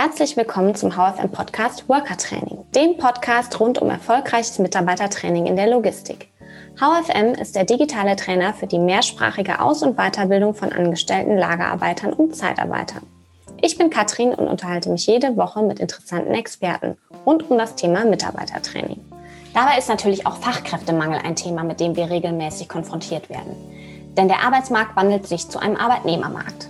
Herzlich willkommen zum HFM Podcast Worker Training, dem Podcast rund um erfolgreiches Mitarbeitertraining in der Logistik. HFM ist der digitale Trainer für die mehrsprachige Aus- und Weiterbildung von angestellten Lagerarbeitern und Zeitarbeitern. Ich bin Katrin und unterhalte mich jede Woche mit interessanten Experten rund um das Thema Mitarbeitertraining. Dabei ist natürlich auch Fachkräftemangel ein Thema, mit dem wir regelmäßig konfrontiert werden. Denn der Arbeitsmarkt wandelt sich zu einem Arbeitnehmermarkt.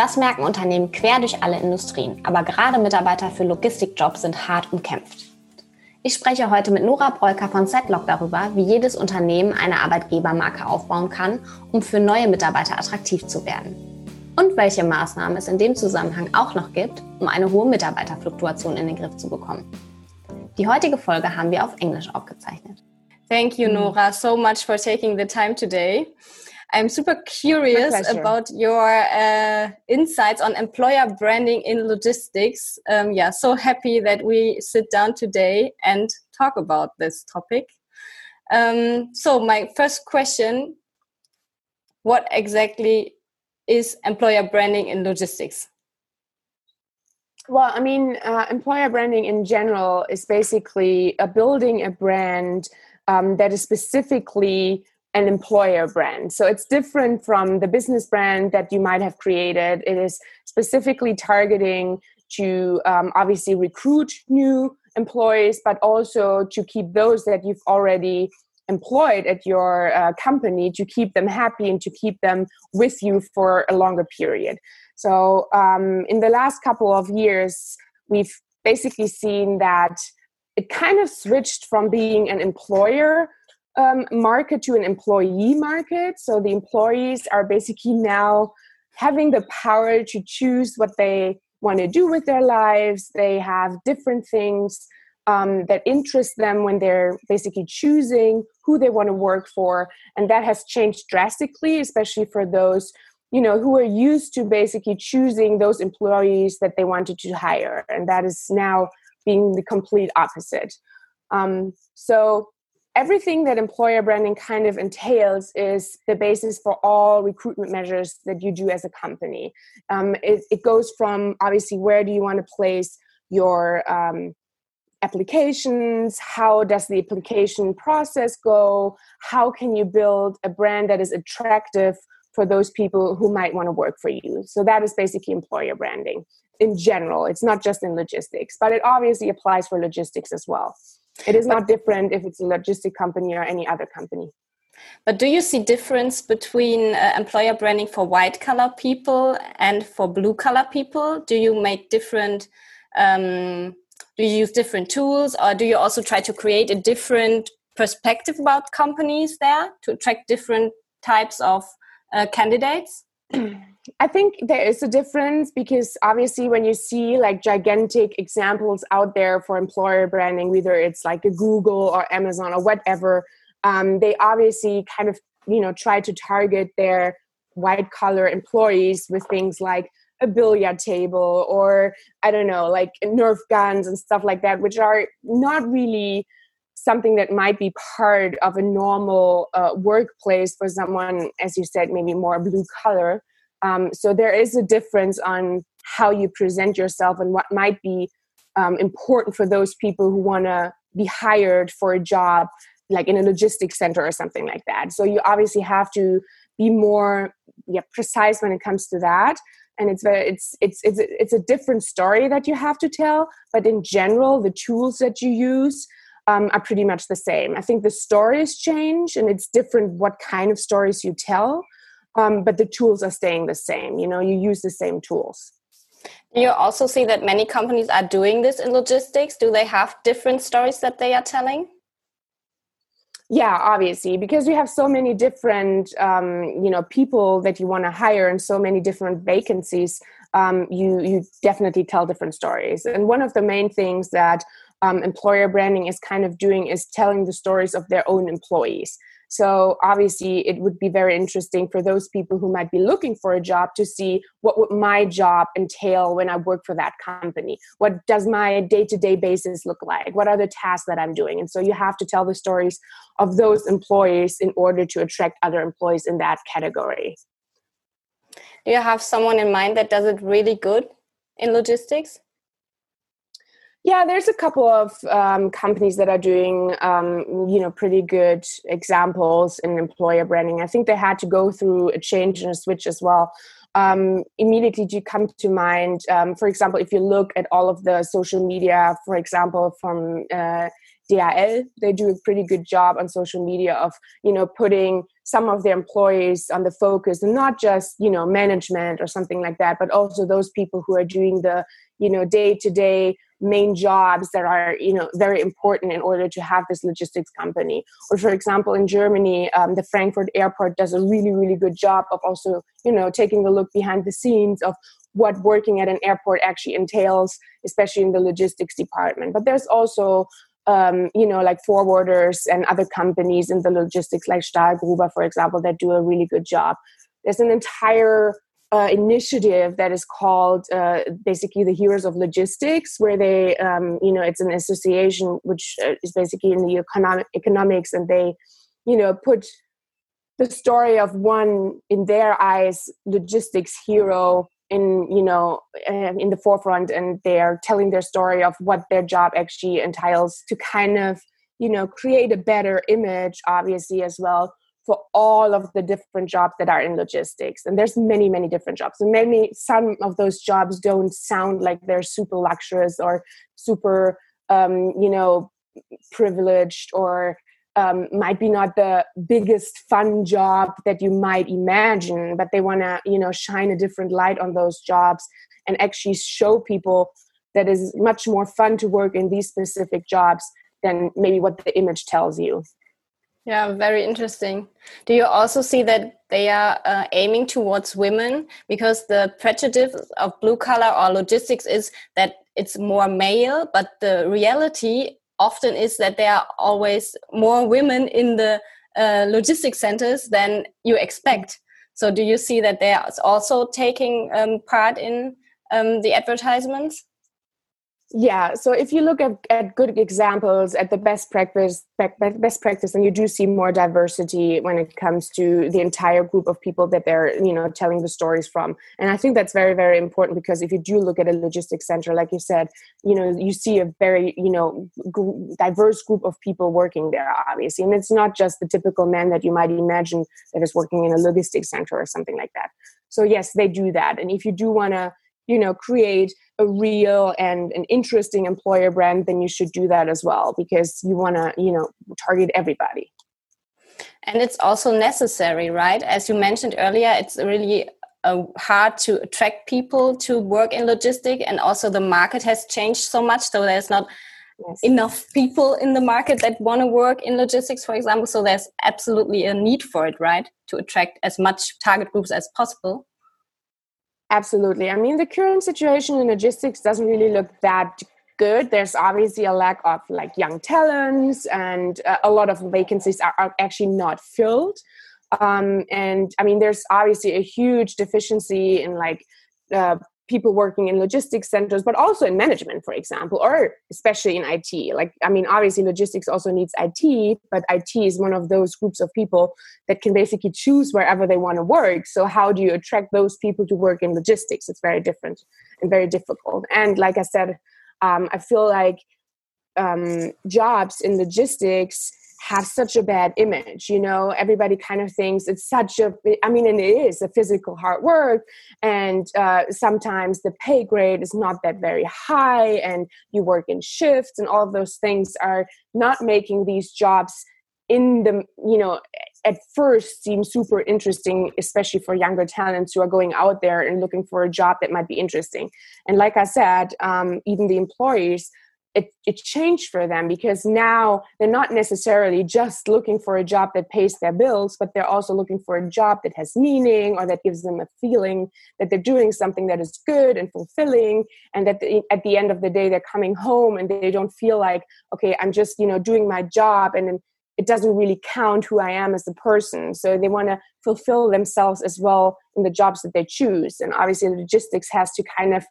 Das merken Unternehmen quer durch alle Industrien, aber gerade Mitarbeiter für Logistikjobs sind hart umkämpft. Ich spreche heute mit Nora Breuker von Setlock darüber, wie jedes Unternehmen eine Arbeitgebermarke aufbauen kann, um für neue Mitarbeiter attraktiv zu werden. Und welche Maßnahmen es in dem Zusammenhang auch noch gibt, um eine hohe Mitarbeiterfluktuation in den Griff zu bekommen. Die heutige Folge haben wir auf Englisch aufgezeichnet. Thank you, Nora, so much for taking the time today. I'm super curious about your uh, insights on employer branding in logistics. Um, yeah, so happy that we sit down today and talk about this topic. Um, so, my first question What exactly is employer branding in logistics? Well, I mean, uh, employer branding in general is basically a building a brand um, that is specifically an employer brand. So it's different from the business brand that you might have created. It is specifically targeting to um, obviously recruit new employees, but also to keep those that you've already employed at your uh, company to keep them happy and to keep them with you for a longer period. So um, in the last couple of years, we've basically seen that it kind of switched from being an employer um, market to an employee market. So the employees are basically now having the power to choose what they want to do with their lives. They have different things um, that interest them when they're basically choosing who they want to work for. And that has changed drastically, especially for those you know who are used to basically choosing those employees that they wanted to hire and that is now being the complete opposite um, so everything that employer branding kind of entails is the basis for all recruitment measures that you do as a company. Um, it, it, goes from obviously where do you want to place your um, applications? How does the application process go? How can you build a brand that is attractive for those people who might want to work for you? So that is basically employer branding in general. It's not just in logistics but it obviously applies for logistics as well it is not different if it's a logistic company or any other company. But do you see difference between uh, employer branding for white collar people and for blue collar people? Do you make different? Um, do you use different tools, or do you also try to create a different perspective about companies there to attract different types of uh, candidates? I think there is a difference because obviously when you see like gigantic examples out there for employer branding, whether it's like a Google or Amazon or whatever, um, they obviously kind of you know try to target their white collar employees with things like a billiard table or I don't know like Nerf guns and stuff like that, which are not really something that might be part of a normal uh, workplace for someone, as you said, maybe more blue color. Um, so there is a difference on how you present yourself and what might be um, important for those people who want to be hired for a job like in a logistics center or something like that so you obviously have to be more yeah, precise when it comes to that and it's very it's it's it's it's a different story that you have to tell but in general the tools that you use um, are pretty much the same. I think the stories change and it's different what kind of stories you tell um, but the tools are staying the same you know you use the same tools. You also see that many companies are doing this in logistics. Do they have different stories that they are telling? Yeah obviously because you have so many different um, you know people that you want to hire and so many different vacancies um, you you definitely tell different stories. And one of the main things that um, employer branding is kind of doing is telling the stories of their own employees so obviously, it would be very interesting for those people who might be looking for a job to see what would my job entail when I work for that company. What does my day-to-day basis look like? What are the tasks that I'm doing? And so you have to tell the stories of those employees in order to attract other employees in that category. Do you have someone in mind that does it really good in logistics? Yeah, there's a couple of um, companies that are doing, um, you know, pretty good examples in employer branding. I think they had to go through a change and a switch as well. Um, immediately to come to mind, um, for example, if you look at all of the social media, for example, from uh, DHL, they do a pretty good job on social media of, you know, putting some of their employees on the focus and not just, you know, management or something like that, but also those people who are doing the, you know, day to day main jobs that are you know very important in order to have this logistics company. Or for example in germany um, the frankfurt airport does a really really good job of also you know taking a look behind the scenes of what working at an airport actually entails especially in the logistics department. But there's also um, you know like forwarders and other companies in the logistics like stahlgruber for example that do a really good job. There's an entire uh, initiative that is called uh, basically the Heroes of Logistics, where they, um, you know, it's an association which uh, is basically in the economic economics, and they, you know, put the story of one in their eyes logistics hero in you know uh, in the forefront and they're telling their story of what their job actually entails to kind of you know create a better image obviously as well for all of the different jobs that are in logistics. And there's many many different jobs. And many some of those jobs don't sound like they're super luxurious or super um, you know privileged or um, might be not the biggest fun job that you might imagine but they want to you know shine a different light on those jobs and actually show people that is much more fun to work in these specific jobs than maybe what the image tells you yeah, very interesting. Do you also see that they are uh, aiming towards women because the prejudice of blue collar or logistics is that it's more male, but the reality often is that there are always more women in the uh, logistics centers than you expect. So, do you see that they are also taking um, part in um, the advertisements? Yeah so if you look at, at good examples at the best practice best practice and you do see more diversity when it comes to the entire group of people that they're you know telling the stories from. And i think that's very very important because if you do look at a logistics center like you said you know you see a very you know diverse group of people working there obviously. And it's not just the typical man that you might imagine that is working in a logistics center or something like that. So yes they do that. And if you do want to you know create a real and an interesting employer brand then you should do that as well because you want to you know target everybody. And it's also necessary right? As you mentioned earlier it's really uh, hard to attract people to work in logistic and also the market has changed so much so there's not yes. enough people in the market that want to work in logistics for example so there's absolutely a need for it right? To attract as much target groups as possible Absolutely. I mean, the current situation in logistics doesn't really look that good. There's obviously a lack of like young talents, and uh, a lot of vacancies are, are actually not filled. Um, and I mean, there's obviously a huge deficiency in like uh, people working in logistics centers, but also in management, for example, or especially in IT. Like, I mean, obviously, logistics also needs IT, but IT is one of those groups of people that can basically choose wherever they want to work. So, how do you attract those people to work in logistics? It's very different and very difficult. And like I said, um, I feel like um, jobs in logistics have such a bad image you know? Everybody kind of thinks it's such a i mean and it is a physical hard work and uh, sometimes the pay grade is not that very high and you work in shifts and all of those things are not making these jobs in the you know at first seem super interesting especially for younger talents who are going out there and looking for a job that might be interesting. And like i said um, even the employees it, it changed for them because now they're not necessarily just looking for a job that pays their bills, but they're also looking for a job that has meaning or that gives them a feeling that they're doing something that is good and fulfilling, and that at the end of the day they're coming home and they don't feel like, okay, I'm just you know doing my job and it doesn't really count who I am as a person. So they want to fulfill themselves as well in the jobs that they choose, and obviously logistics has to kind of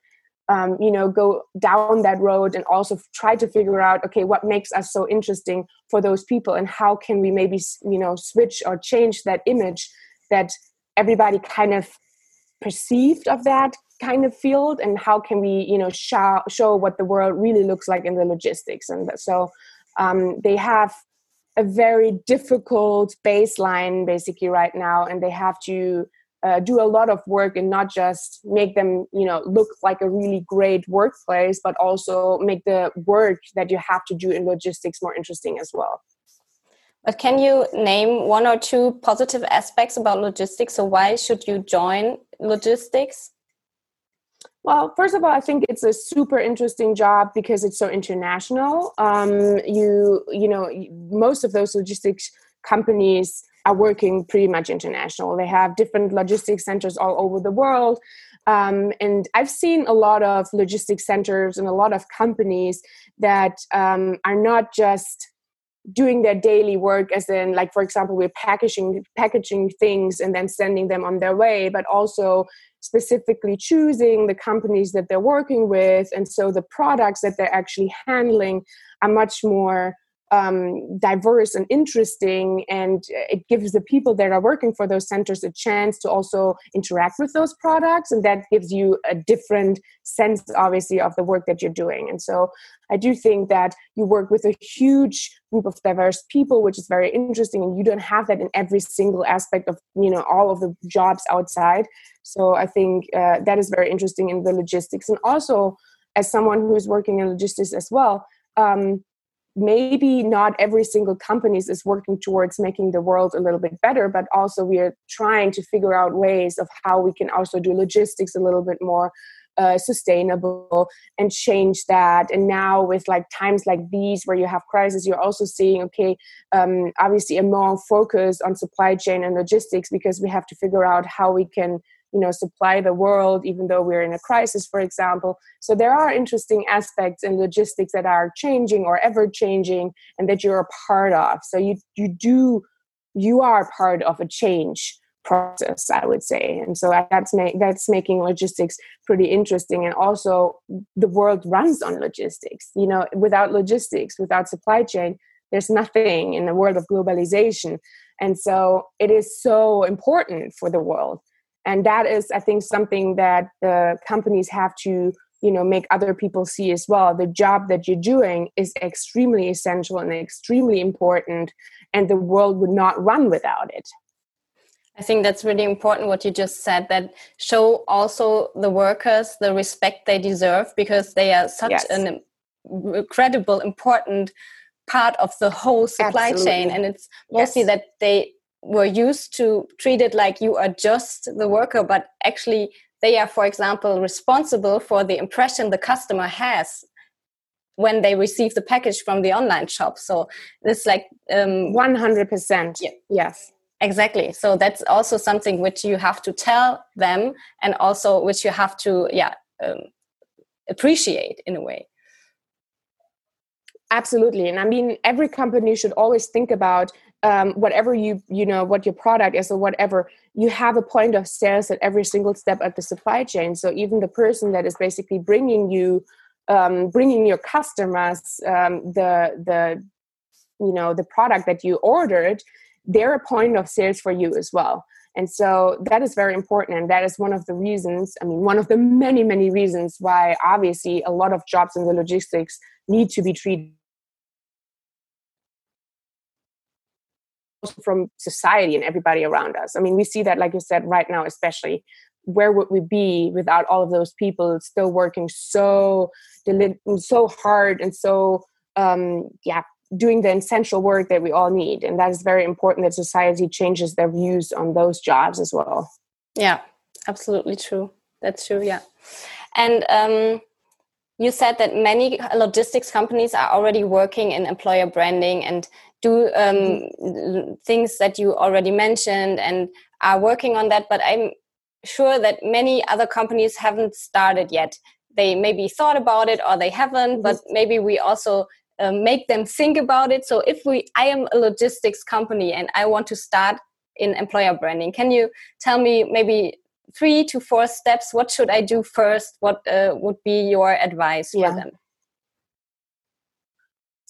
um, you know go down that road and also try to figure out okay what makes us so interesting for those people and how can we maybe you know switch or change that image that everybody kind of perceived of that kind of field and how can we you know show, show what the world really looks like in the logistics and so um, they have a very difficult baseline basically right now and they have to uh, do a lot of work and not just make them you know look like a really great workplace but also make the work that you have to do in logistics more interesting as well. But can you name one or two positive aspects about logistics? So why should you join logistics? Well, first of all, I think it's a super interesting job because it's so international. Um, you you know most of those logistics companies are working pretty much international. They have different logistics centers all over the world. Um, and I've seen a lot of logistics centers and a lot of companies that um, are not just doing their daily work as in like for example we're packaging packaging things and then sending them on their way but also specifically choosing the companies that they're working with and so the products that they're actually handling are much more um, diverse and interesting and it gives the people that are working for those centers a chance to also interact with those products and that gives you a different sense obviously of the work that you're doing. And so i do think that you work with a huge group of diverse people which is very interesting and you don't have that in every single aspect of you know all of the jobs outside. So i think uh, that is very interesting in the logistics. And also as someone who is working in logistics as well um, maybe not every single company is working towards making the world a little bit better but also we are trying to figure out ways of how we can also do logistics a little bit more uh, sustainable and change that. And now with like times like these where you have crisis you're also seeing okay um, obviously a more focus on supply chain and logistics because we have to figure out how we can you know supply the world even though we're in a crisis for example. So there are interesting aspects in logistics that are changing or ever changing and that you're a part of. So you you do you are part of a change process i would say. And so that's make, that's making logistics pretty interesting. And also the world runs on logistics. You know without logistics without supply chain there's nothing in the world of globalization. And so it is so important for the world and that is i think something that the companies have to you know make other people see as well the job that you're doing is extremely essential and extremely important and the world would not run without it I think that's really important what you just said that show also the workers the respect they deserve because they are such yes. an incredible important part of the whole supply Absolutely. chain and it's mostly yes. that they were used to treat it like you are just the worker, but actually they are, for example, responsible for the impression the customer has when they receive the package from the online shop. So this like um, 100%. Yeah. Yes. Exactly. So that's also something which you have to tell them and also which you have to, yeah, um, appreciate in a way. Absolutely. And I mean, every company should always think about um, whatever you you know what your product is or whatever you have a point of sales at every single step of the supply chain. So even the person that is basically bringing you um, bringing your customers um, the the you know the product that you ordered they're a point of sales for you as well. And so that is very important and that is one of the reasons i mean one of the many many reasons why obviously a lot of jobs in the logistics need to be treated from society and everybody around us. I mean, we see that, like you said, right now, especially. Where would we be without all of those people still working so so hard and so um, yeah doing the essential work that we all need and that is very important that society changes their views on those jobs as well yeah absolutely true that's true yeah and um, you said that many logistics companies are already working in employer branding and do um, things that you already mentioned and are working on that but i'm sure that many other companies haven't started yet. They maybe thought about it or they haven't but maybe we also um, make them think about it. So if we i am a logistics company and i want to start in employer branding can you tell me maybe three to four steps? What should i do first? What uh, would be your advice yeah. for them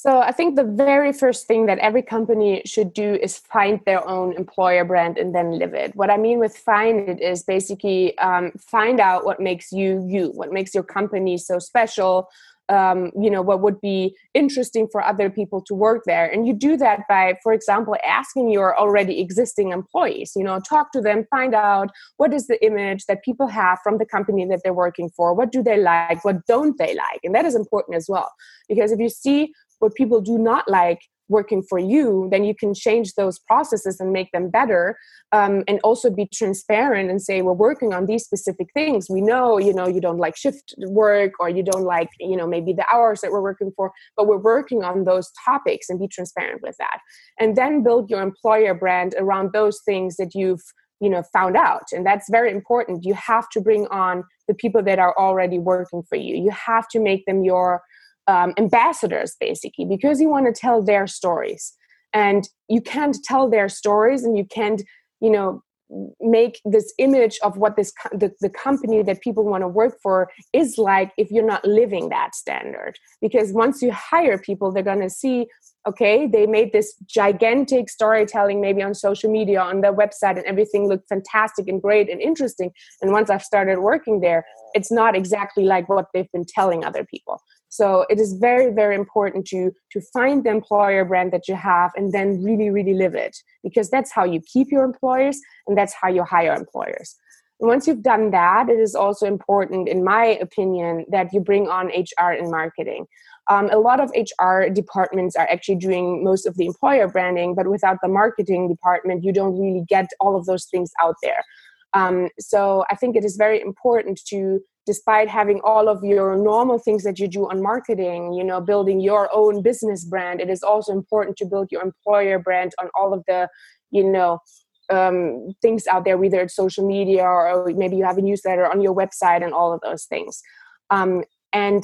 So I think the very first thing that every company should do is find their own employer brand and then live it. What I mean with find it is basically um, find out what makes you you, what makes your company so special, um, you know what would be interesting for other people to work there. And you do that by for example asking your already existing employees you know talk to them find out what is the image that people have from the company that they're working for what do they like what don't they like? And that is important as well. Because if you see what people do not like working for you then you can change those processes and make them better um, and also be transparent and say we're working on these specific things. We know you know you don't like shift work or you don't like you know maybe the hours that we're working for but we're working on those topics and be transparent with that. And then build your employer brand around those things that you've you know found out and that's very important. You have to bring on the people that are already working for you. You have to make them your um, ambassadors basically because you want to tell their stories. And you can't tell their stories and you can't you know make this image of what this the, the company that people want to work for is like if you're not living that standard. Because once you hire people they're going to see okay they made this gigantic storytelling maybe on social media on their website and everything looked fantastic and great and interesting. And once i've started working there it's not exactly like what they've been telling other people so it is very, very important to to find the employer brand that you have and then really, really live it because that's how you keep your employers and that's how you hire employers. And once you've done that, it is also important, in my opinion, that you bring on HR and marketing. Um, a lot of HR departments are actually doing most of the employer branding, but without the marketing department, you don't really get all of those things out there. Um, so I think it is very important to despite having all of your normal things that you do on marketing you know building your own business brand it is also important to build your employer brand on all of the you know um, things out there whether it's social media or maybe you have a newsletter on your website and all of those things. Um, and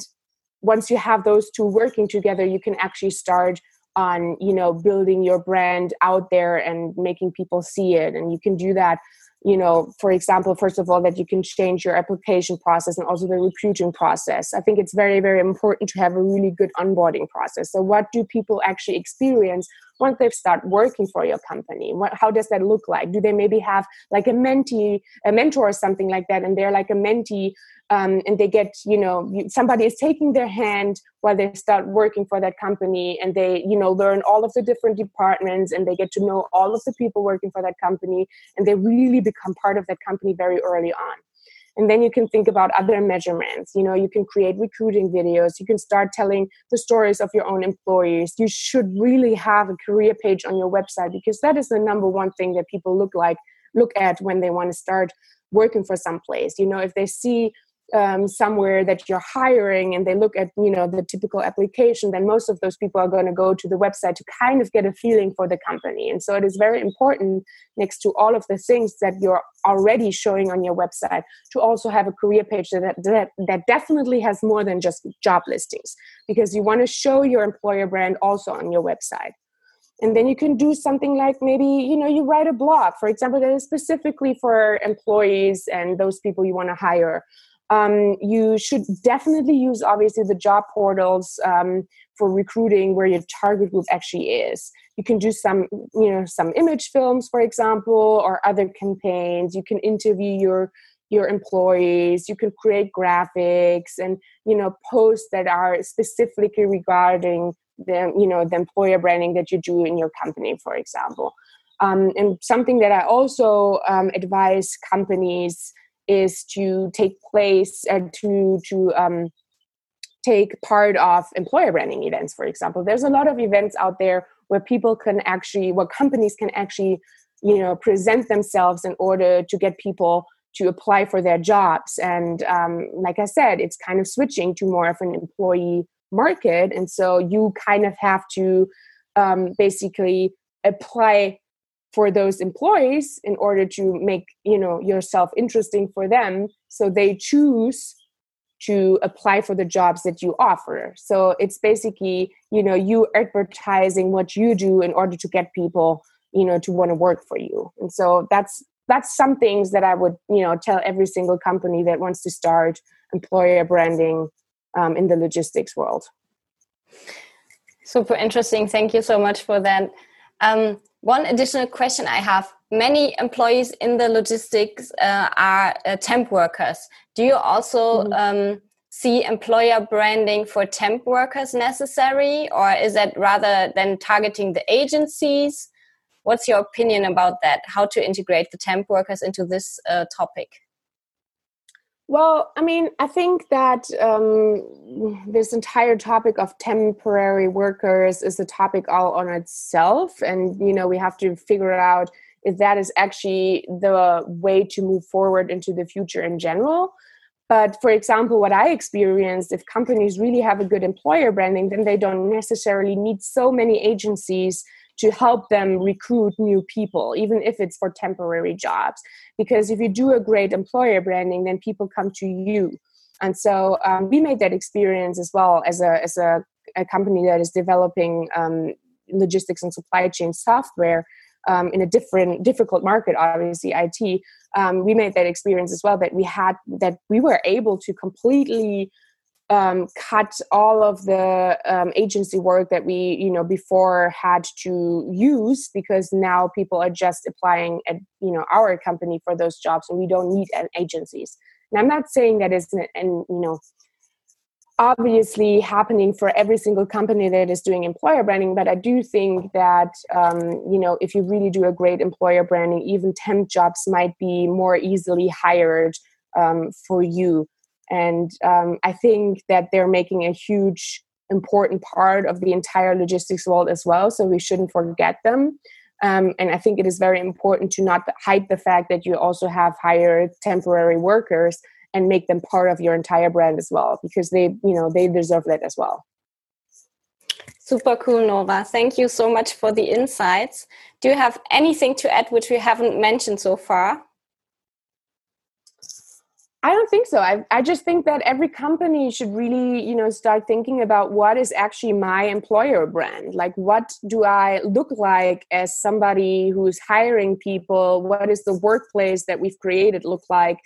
once you have those two working together you can actually start on you know building your brand out there and making people see it and you can do that you know for example first of all that you can change your application process and also the recruiting process. I think it's very very important to have a really good onboarding process. So what do people actually experience once they start working for your company? What, how does that look like? Do they maybe have like a mentee a mentor or something like that and they're like a mentee um, and they get you know somebody is taking their hand while they start working for that company and they you know learn all of the different departments and they get to know all of the people working for that company and they really become part of that company very early on. And then you can think about other measurements. You know you can create recruiting videos. You can start telling the stories of your own employees. You should really have a career page on your website because that is the number one thing that people look like look at when they want to start working for some place you know if they see um, somewhere that you're hiring and they look at you know the typical application then most of those people are going to go to the website to kind of get a feeling for the company. And so it is very important next to all of the things that you're already showing on your website to also have a career page that that, that definitely has more than just job listings because you want to show your employer brand also on your website. And then you can do something like maybe you know you write a blog for example that is specifically for employees and those people you want to hire um, you should definitely use obviously the job portals um, for recruiting where your target group actually is. You can do some you know some image films for example or other campaigns. You can interview your your employees. You can create graphics and you know posts that are specifically regarding the you know the employer branding that you do in your company for example. Um, and something that i also um, advise companies is to take place and to to um, take part of employer branding events for example. There's a lot of events out there where people can actually where companies can actually you know present themselves in order to get people to apply for their jobs. And um, like i said it's kind of switching to more of an employee market. And so you kind of have to um, basically apply for those employees in order to make you know yourself interesting for them so they choose to apply for the jobs that you offer so it's basically you know you advertising what you do in order to get people you know to want to work for you and so that's that's some things that i would you know tell every single company that wants to start employer branding um, in the logistics world Super interesting. Thank you so much for that. Um, one additional question I have many employees in the logistics uh, are uh, temp workers. Do you also mm um, see employer branding for temp workers necessary, or is that rather than targeting the agencies? What's your opinion about that? How to integrate the temp workers into this uh, topic? Well, I mean, I think that um, this entire topic of temporary workers is a topic all on itself. And, you know, we have to figure out if that is actually the way to move forward into the future in general. But for example, what I experienced, if companies really have a good employer branding, then they don't necessarily need so many agencies to help them recruit new people, even if it's for temporary jobs. Because if you do a great employer branding, then people come to you. And so um, we made that experience as well as a, as a, a company that is developing um, logistics and supply chain software um, in a different difficult market obviously it um, we made that experience as well that we had that we were able to completely um, cut all of the um, agency work that we you know before had to use because now people are just applying at you know our company for those jobs and we don't need agencies. And i'm not saying that is an, and you know obviously happening for every single company that is doing employer branding but i do think that um, you know if you really do a great employer branding even temp jobs might be more easily hired um, for you and um, I think that they're making a huge, important part of the entire logistics world as well. So we shouldn't forget them. Um, and I think it is very important to not hide the fact that you also have hired temporary workers and make them part of your entire brand as well, because they, you know, they deserve that as well. Super cool, Nora. Thank you so much for the insights. Do you have anything to add which we haven't mentioned so far? I don't think so. I, I just think that every company should really, you know, start thinking about what is actually my employer brand. Like, what do I look like as somebody who's hiring people? What is the workplace that we've created look like?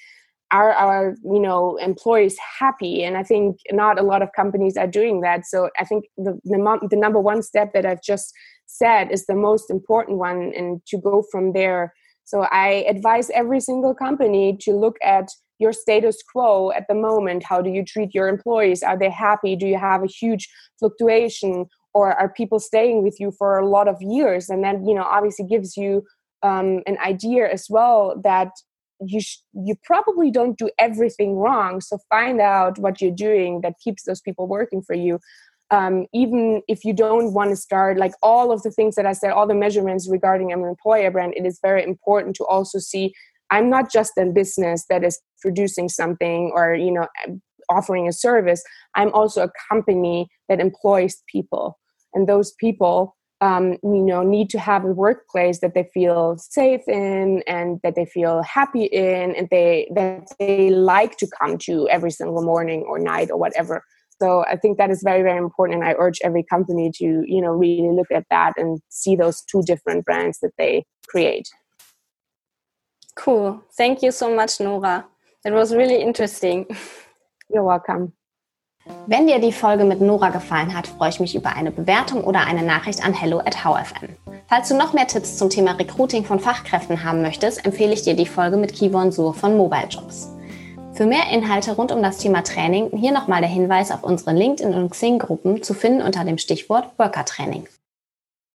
Are our, you know, employees happy? And I think not a lot of companies are doing that. So I think the, the, the number one step that I've just said is the most important one, and to go from there. So I advise every single company to look at your status quo at the moment? How do you treat your employees? Are they happy? Do you have a huge fluctuation? Or are people staying with you for a lot of years? And then you know obviously gives you um, an idea as well that you sh- you probably don't do everything wrong. So find out what you're doing that keeps those people working for you. Um, even if you don't want to start like all of the things that i said all the measurements regarding an employer brand it is very important to also see i'm not just a business that is producing something or you know offering a service. I'm also a company that employs people. And those people um, you know need to have a workplace that they feel safe in and that they feel happy in and they that they like to come to every single morning or night or whatever. So i think that is very very important. And i urge every company to you know really look at that and see those two different brands that they create Cool. Thank you so much, Nora. It was really interesting. You're welcome. Wenn dir die Folge mit Nora gefallen hat, freue ich mich über eine Bewertung oder eine Nachricht an hello at howfm. Falls du noch mehr Tipps zum Thema Recruiting von Fachkräften haben möchtest, empfehle ich dir die Folge mit Kivon Sur von Mobile Jobs. Für mehr Inhalte rund um das Thema Training hier nochmal der Hinweis auf unsere LinkedIn und Xing-Gruppen zu finden unter dem Stichwort Worker Training.